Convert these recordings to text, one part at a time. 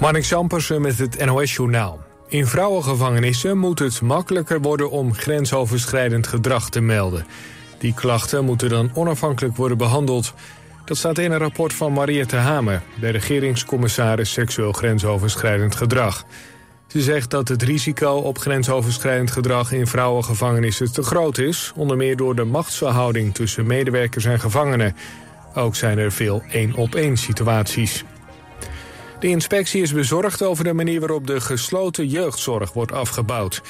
Marnik Sampersen met het NOS-journaal. In vrouwengevangenissen moet het makkelijker worden om grensoverschrijdend gedrag te melden. Die klachten moeten dan onafhankelijk worden behandeld. Dat staat in een rapport van Mariette Hamer, de regeringscommissaris seksueel grensoverschrijdend gedrag. Ze zegt dat het risico op grensoverschrijdend gedrag in vrouwengevangenissen te groot is, onder meer door de machtsverhouding tussen medewerkers en gevangenen. Ook zijn er veel één-op-één situaties. De inspectie is bezorgd over de manier waarop de gesloten jeugdzorg wordt afgebouwd.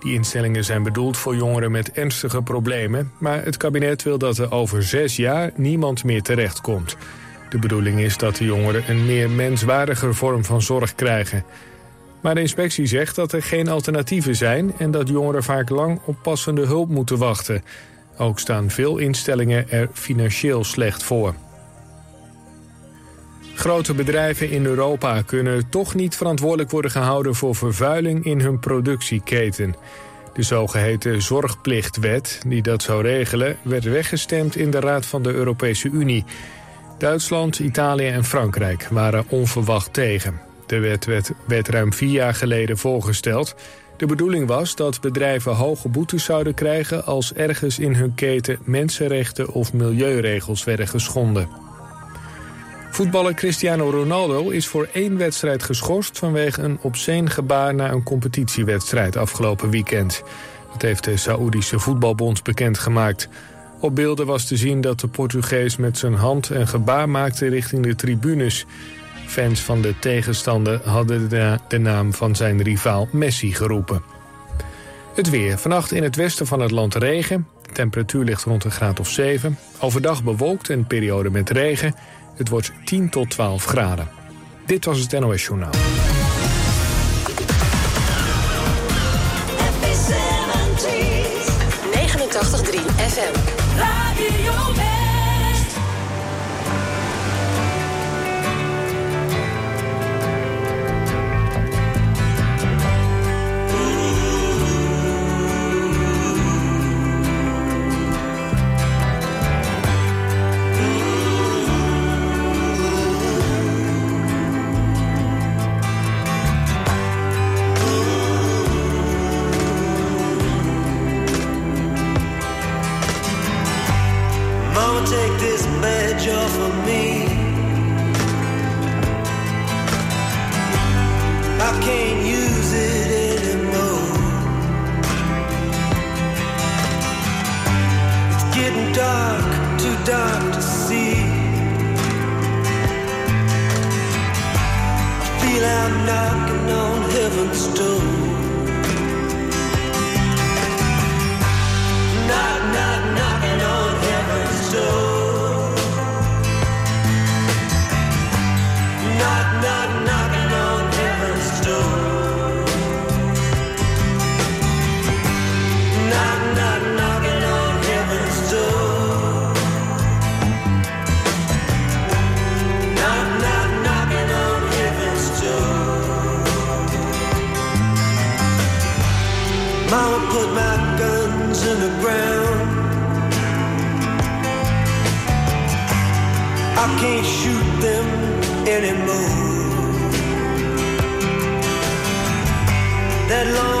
Die instellingen zijn bedoeld voor jongeren met ernstige problemen... maar het kabinet wil dat er over zes jaar niemand meer terechtkomt. De bedoeling is dat de jongeren een meer menswaardige vorm van zorg krijgen. Maar de inspectie zegt dat er geen alternatieven zijn... en dat jongeren vaak lang op passende hulp moeten wachten. Ook staan veel instellingen er financieel slecht voor. Grote bedrijven in Europa kunnen toch niet verantwoordelijk worden gehouden voor vervuiling in hun productieketen. De zogeheten zorgplichtwet, die dat zou regelen, werd weggestemd in de Raad van de Europese Unie. Duitsland, Italië en Frankrijk waren onverwacht tegen. De wet werd, ruim vier jaar geleden voorgesteld. De bedoeling was dat bedrijven hoge boetes zouden krijgen als ergens in hun keten mensenrechten of milieuregels werden geschonden. Voetballer Cristiano Ronaldo is voor één wedstrijd geschorst... vanwege een obscene gebaar na een competitiewedstrijd afgelopen weekend. Dat heeft de Saoedische Voetbalbond bekendgemaakt. Op beelden was te zien dat de Portugees met zijn hand een gebaar maakte richting de tribunes. Fans van de tegenstander hadden de naam van zijn rivaal Messi geroepen. Het weer. Vannacht in het westen van het land regen. De temperatuur ligt rond een graad of 7. Overdag bewolkt en periode met regen... Het wordt 10 tot 12 graden. Dit was het NOS Journaal. that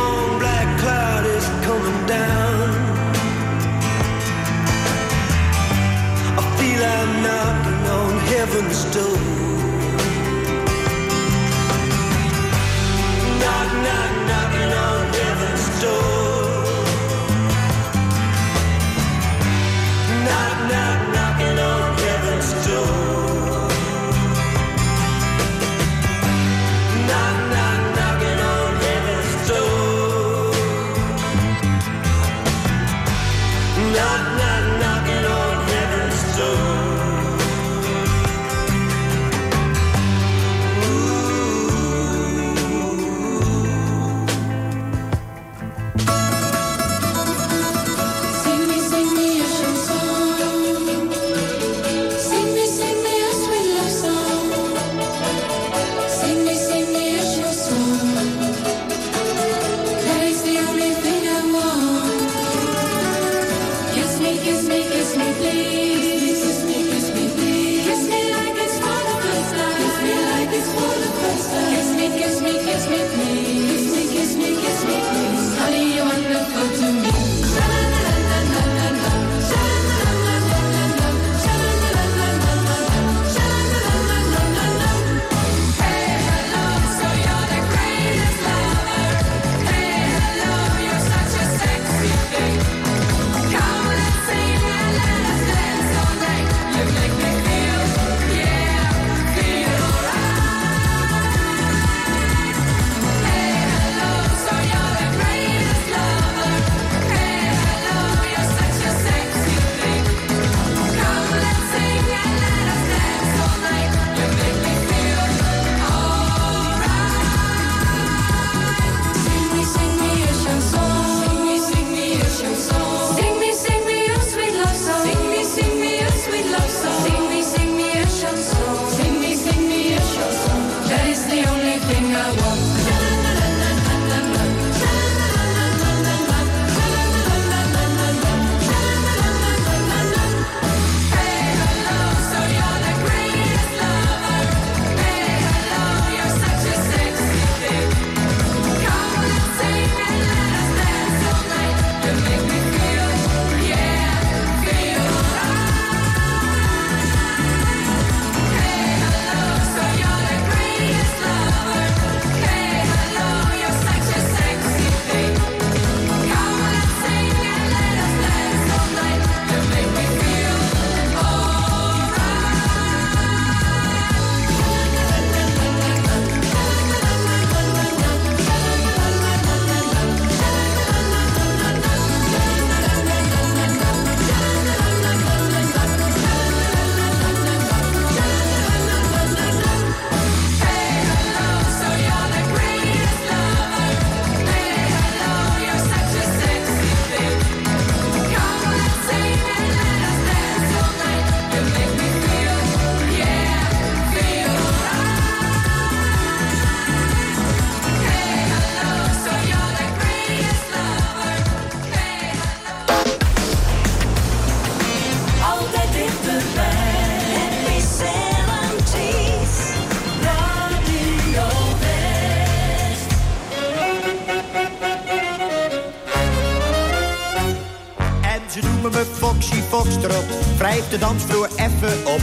de dansvloer even op.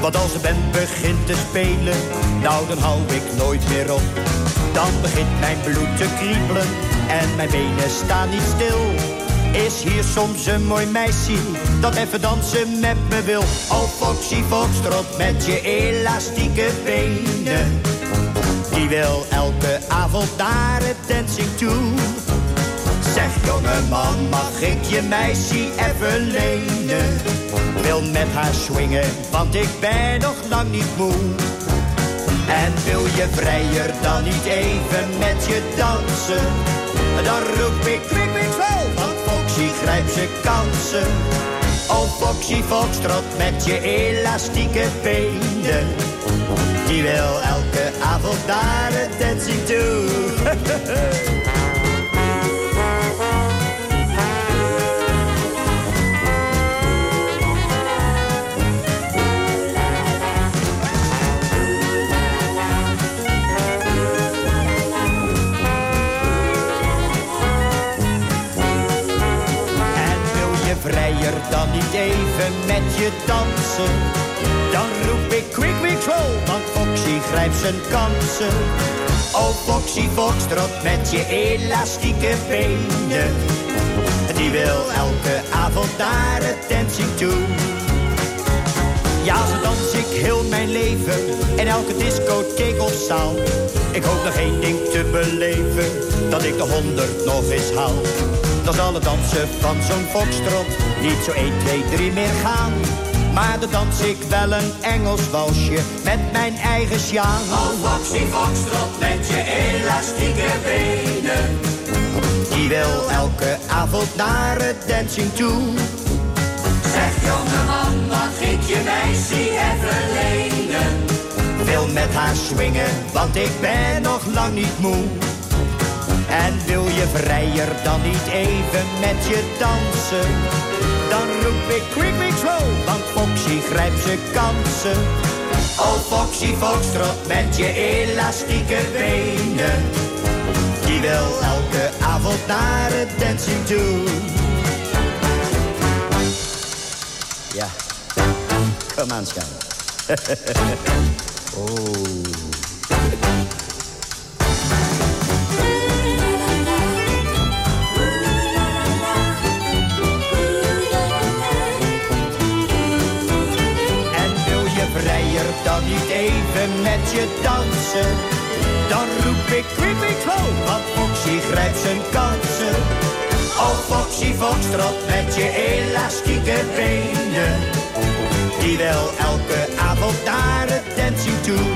Want als de band begint te spelen, nou dan hou ik nooit meer op. Dan begint mijn bloed te kriebelen en mijn benen staan niet stil. Is hier soms een mooi meisje dat even dansen met me wil? Oh Foxy Foxtrot met je elastieke benen. Die wil elke avond naar het dancing toe. Jongeman, mag ik je meisje even lenen? Wil met haar swingen, want ik ben nog lang niet moe. En wil je vrijer dan niet even met je dansen? Dan roep ik kwik, kwik, wel, want Foxy grijpt zijn kansen. Oh Foxy Foxtrot met je elastieke benen. Die wil elke avond naar het dancing toe. even met je dansen? Dan roep ik quick, quick, roll, want Foxy grijpt zijn kansen. Oh Foxy Foxtrot met je elastieke benen. Die wil elke avond naar het dancing toe. Ja, zo dans ik heel mijn leven in elke discotheek of zaal. Ik hoop nog één ding te beleven, dat ik de honderd nog eens haal. Dan zal het dansen van zo'n foxtrot niet zo 1, 2, 3 meer gaan. Maar dan dans ik wel een Engels walsje met mijn eigen sjaan. Oh, Foxy Foxtrot met je elastieke benen. Die wil elke avond naar het dancing toe. Zeg jongeman, mag ik je meisje even lenen? Wil met haar swingen, want ik ben nog lang niet moe. En wil je vrijer dan niet even met je dansen? Dan roep ik quick, quick, slow, want Foxy grijpt zijn kansen. Oh Foxy Foxtrot met je elastieke benen. Die wil elke avond naar het dancing toe. Ja, kom aan, schat. oh. Dan niet even met je dansen? Dan roep ik quick, quick, want Foxy grijpt zijn kansen. Oh Foxy Foxtrot met je elastieke benen. Die wil elke avond naar het dancing toe.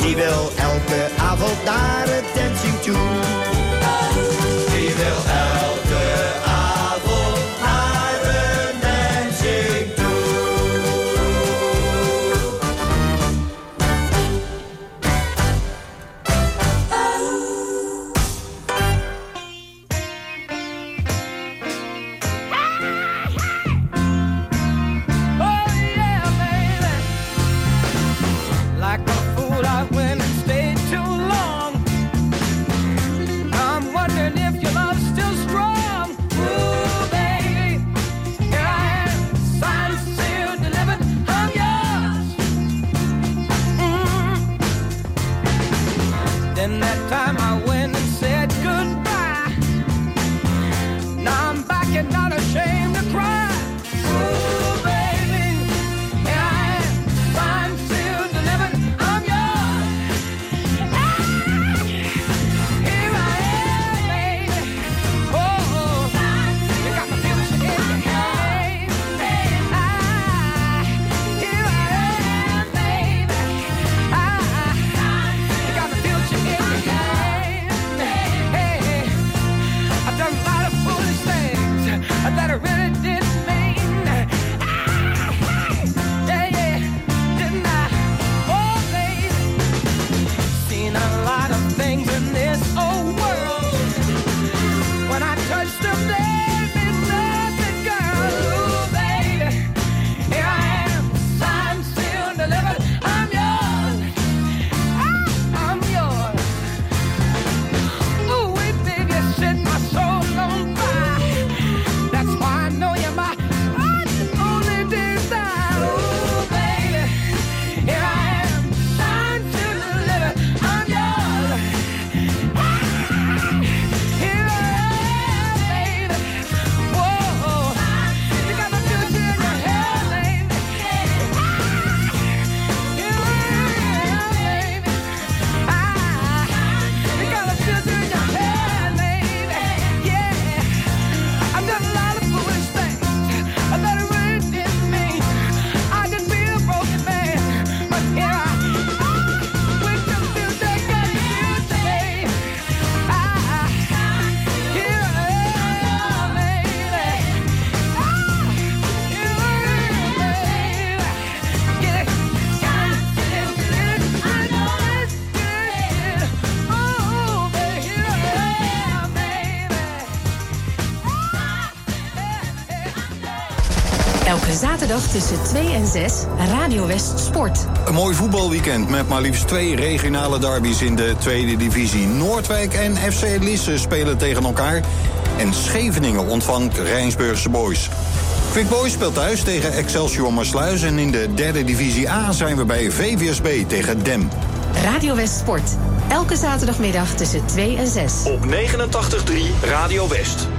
Die wil elke avond naar het dancing toe. Die wil elke zaterdag tussen 2 en 6 Radio West Sport. Een mooi voetbalweekend met maar liefst twee regionale derbies in de tweede divisie. Noordwijk en FC Lisse spelen tegen elkaar. En Scheveningen ontvangt Rijnsburgse Boys. Quick Boys speelt thuis tegen Excelsior Maasluis. En in de derde divisie A zijn we bij VVSB tegen Dem. Radio West Sport. Elke zaterdagmiddag tussen 2 en 6. Op 89.3 Radio West.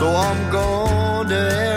So I'm going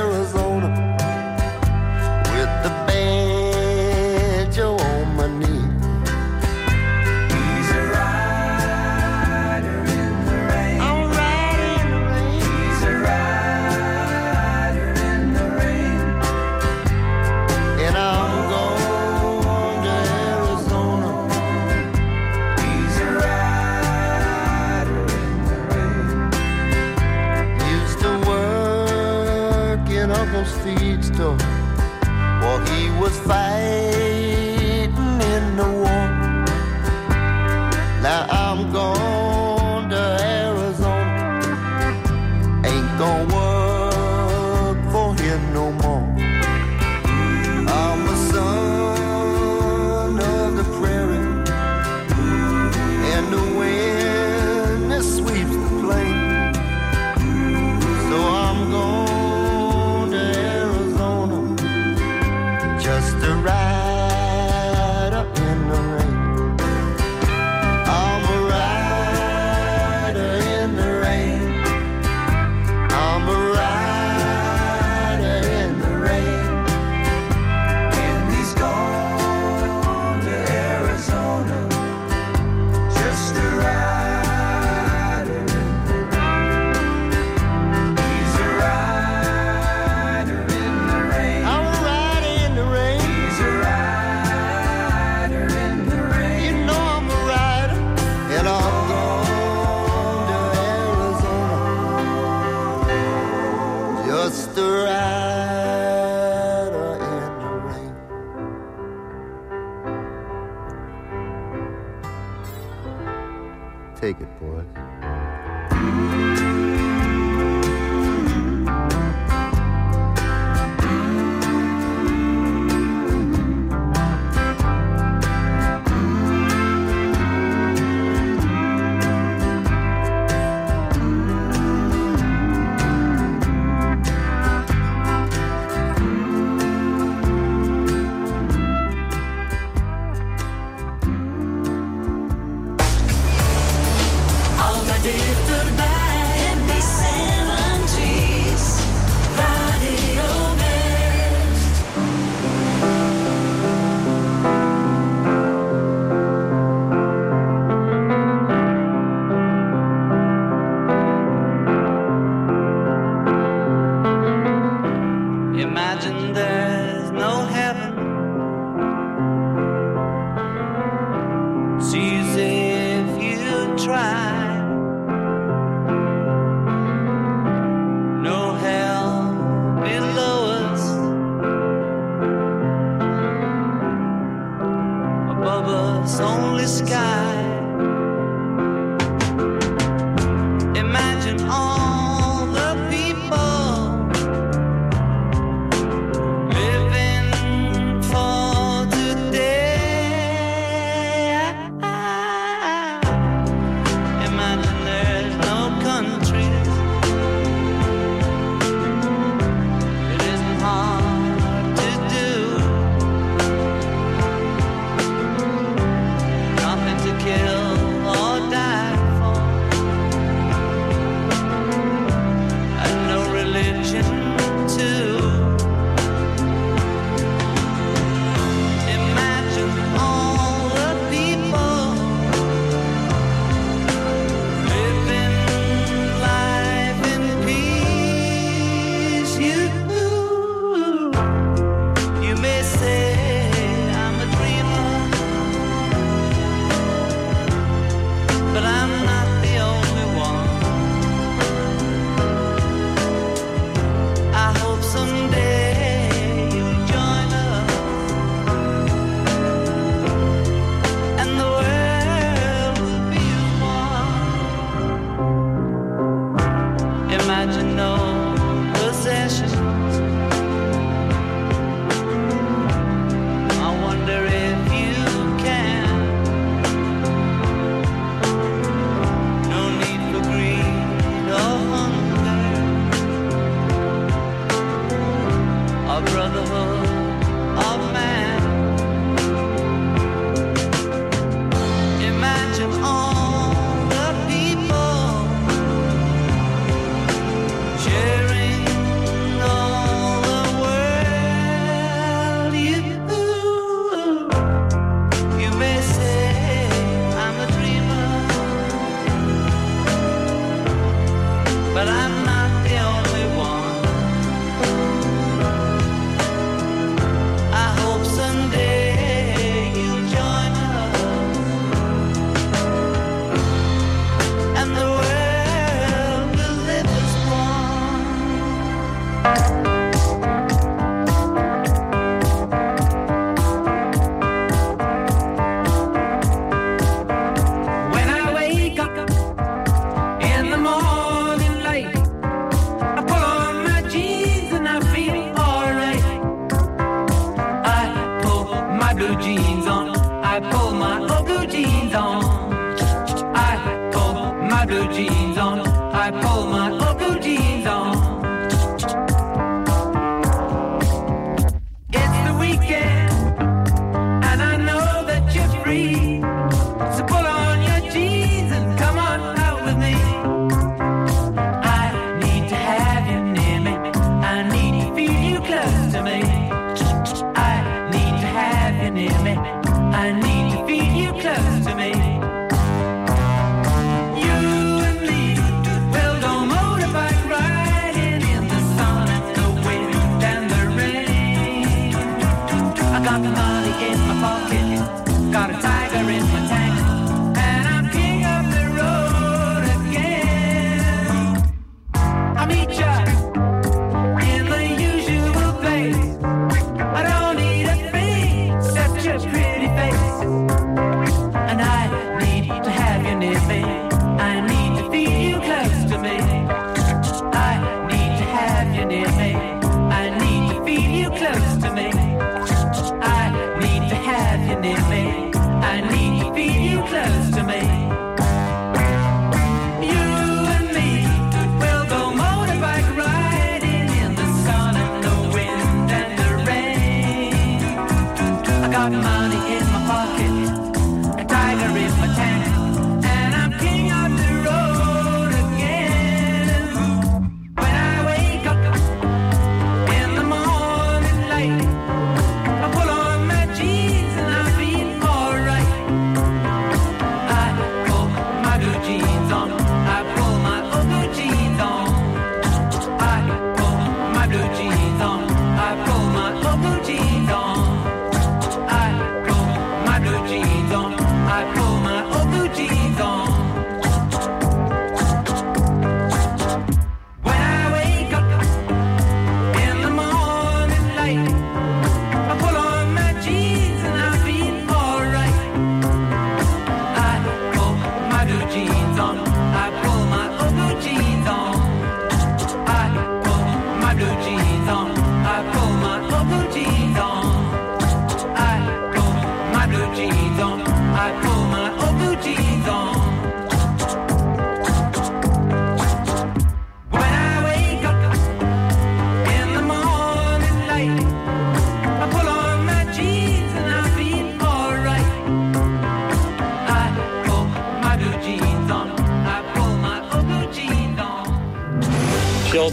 Take it, boys.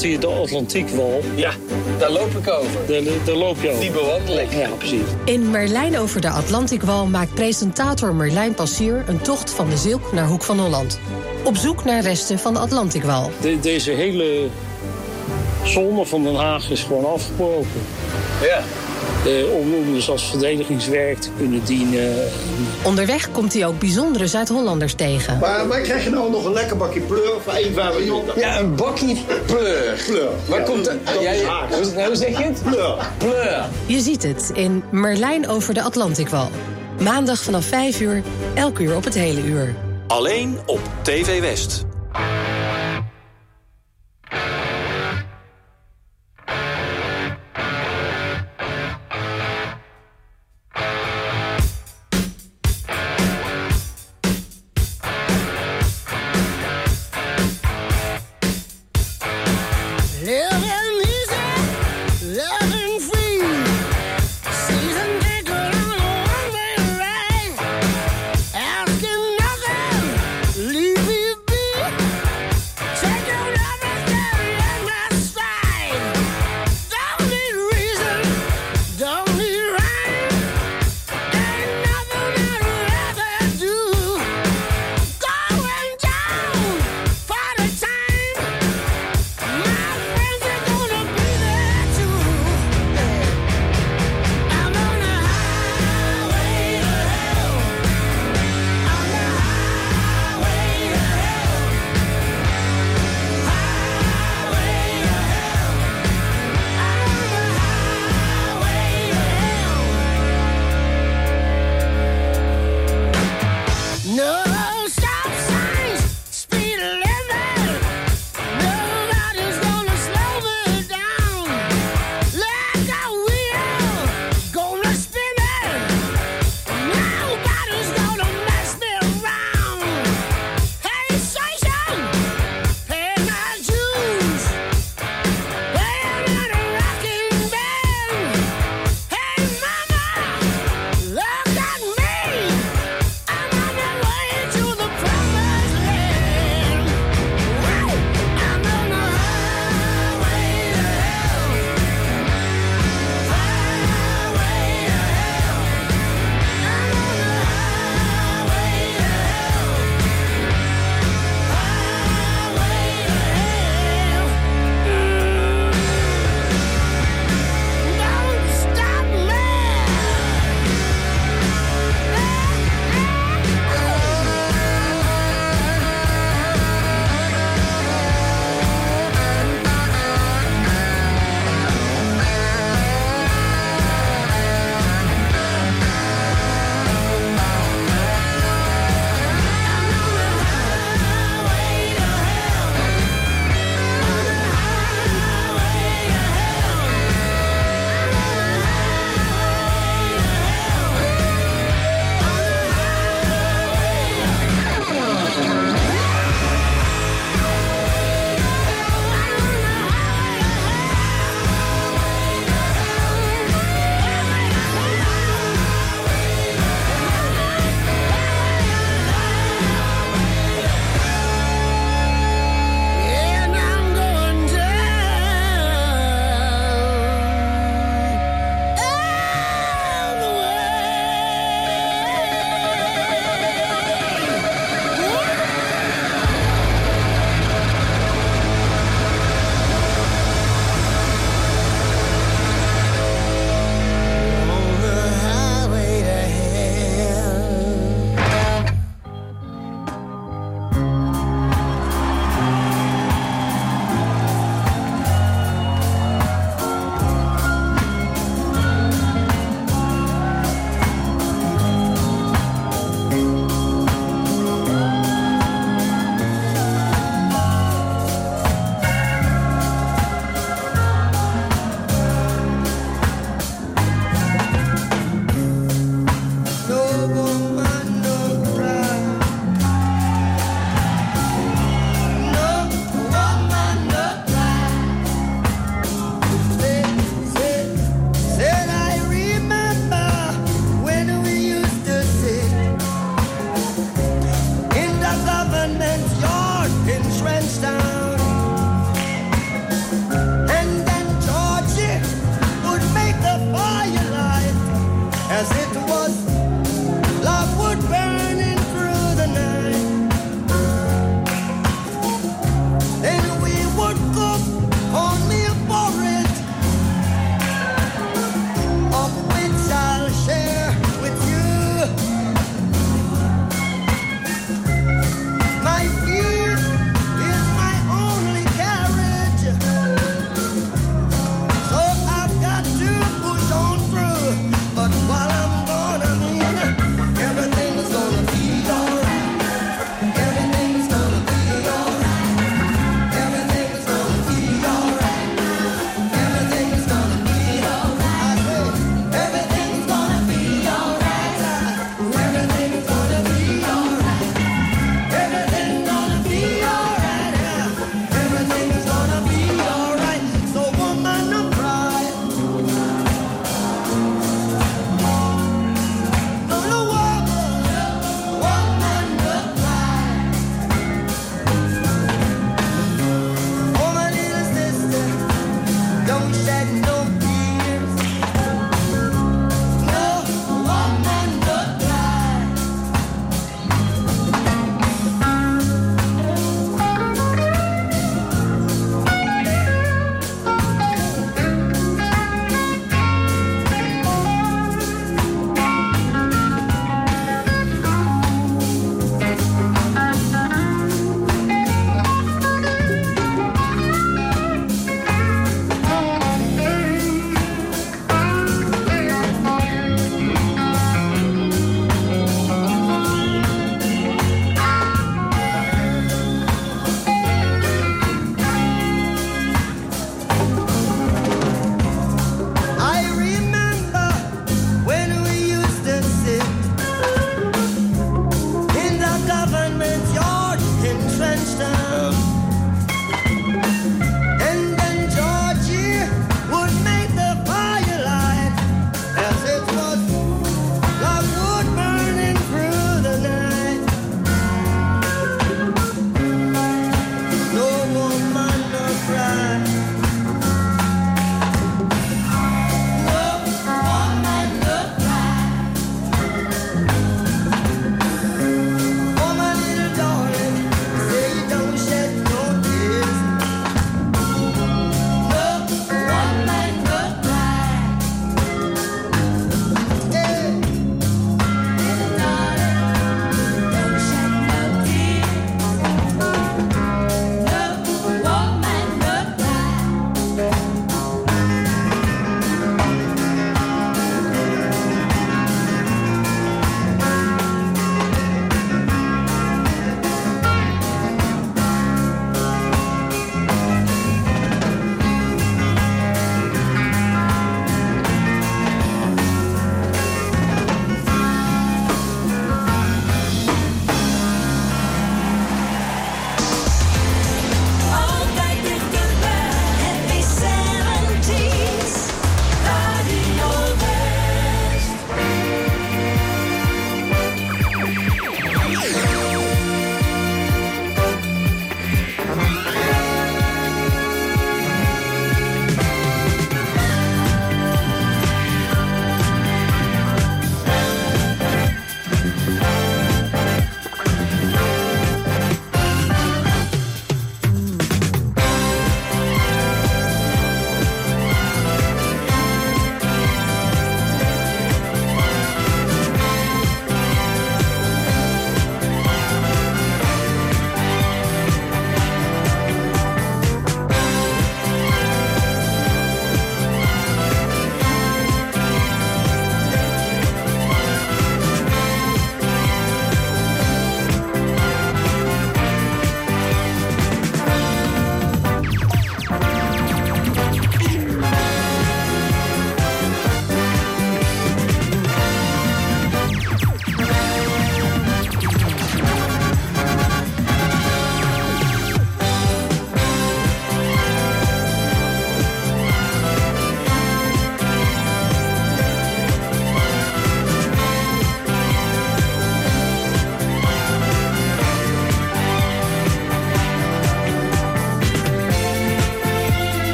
zie je de Atlantiekwal. Ja, daar loop ik over. Daar, daar loop je over. Die bewandeling. Ja, precies. In Merlijn over de Atlantiekwal maakt presentator Merlijn Passier... een tocht van de Zilk naar Hoek van Holland. Op zoek naar resten van de Atlantiekwal. Deze hele zone van Den Haag is gewoon afgebroken. Ja. Eh, om, om dus als verdedigingswerk te kunnen dienen. Onderweg komt hij ook bijzondere Zuid-Hollanders tegen. Maar, maar krijg je nou nog een lekker bakje pleur of één vijf? Ja, een bakje pleur. Pleur. Waar komt dat dat? is hoe, nou? hoe zeg je het? Pleur. Pleur. Je ziet het in Merlijn over de Atlantikwal. Maandag vanaf 5 uur, elk uur op het hele uur. Alleen op TV West.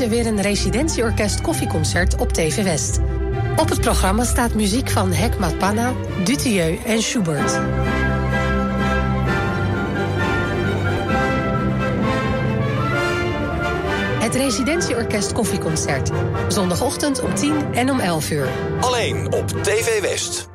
Er weer een residentieorkest koffieconcert op TV West. Op het programma staat muziek van Hekmat Panna, Dutilleux en Schubert. Het Residentieorkest Koffieconcert. Zondagochtend om 10 en om 11 uur. Alleen op TV West.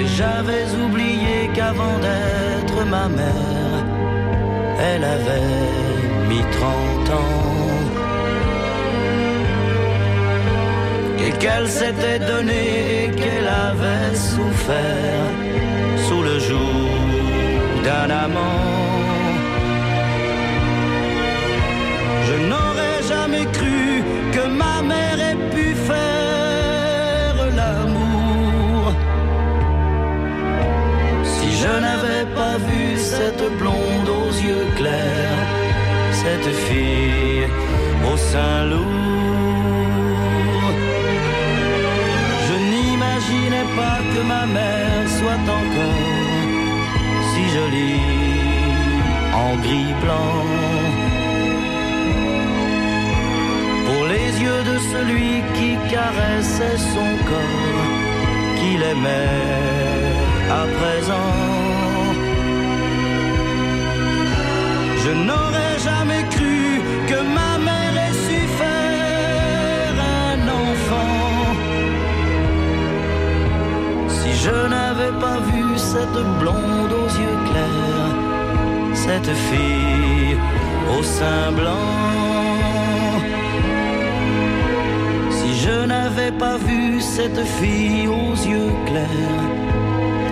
Et j'avais oublié qu'avant d'être ma mère, elle avait mis trente ans. Et qu'elle s'était donnée qu'elle avait souffert sous le jour d'un amant. cette blonde aux yeux clairs, cette fille au sein lourd. Je n'imaginais pas que ma mère soit encore si jolie en gris blanc. Pour les yeux de celui qui caressait son corps, qu'il aimait à présent. Je n'aurais jamais cru que ma mère ait su faire un enfant. Si je n'avais pas vu cette blonde aux yeux clairs, cette fille au sein blanc. Si je n'avais pas vu cette fille aux yeux clairs,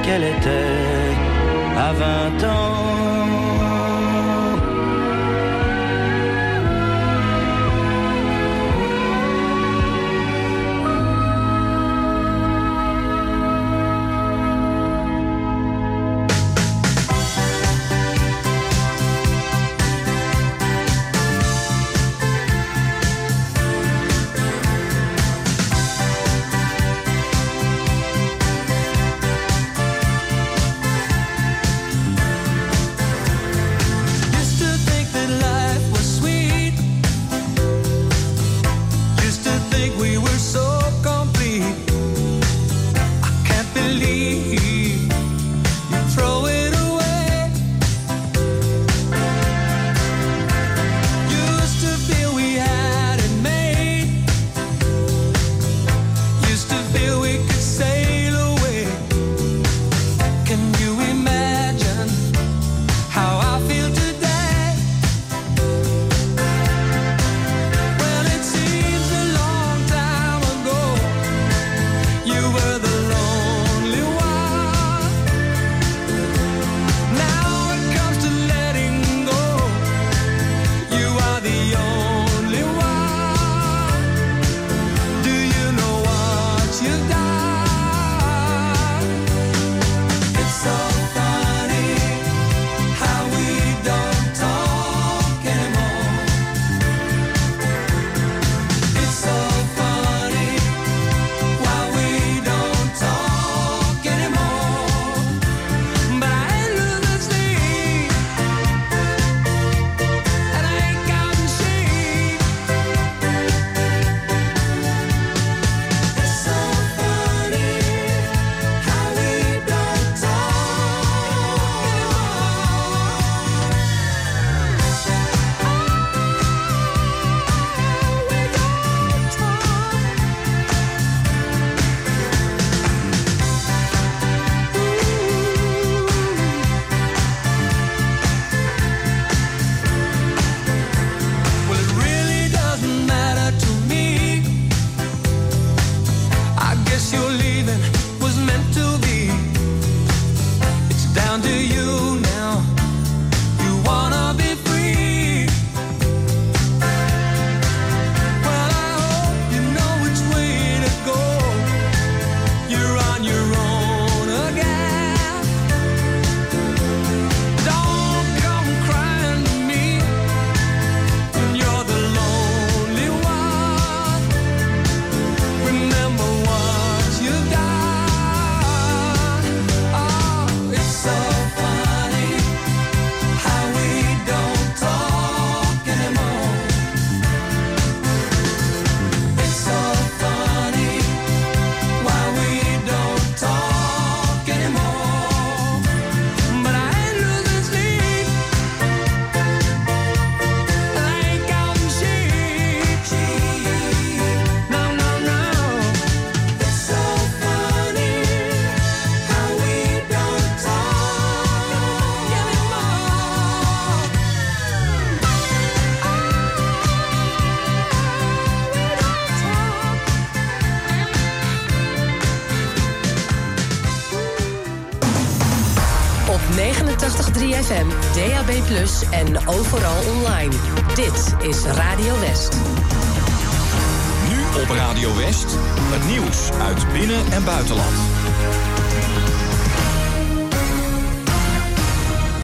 qu'elle était à vingt ans.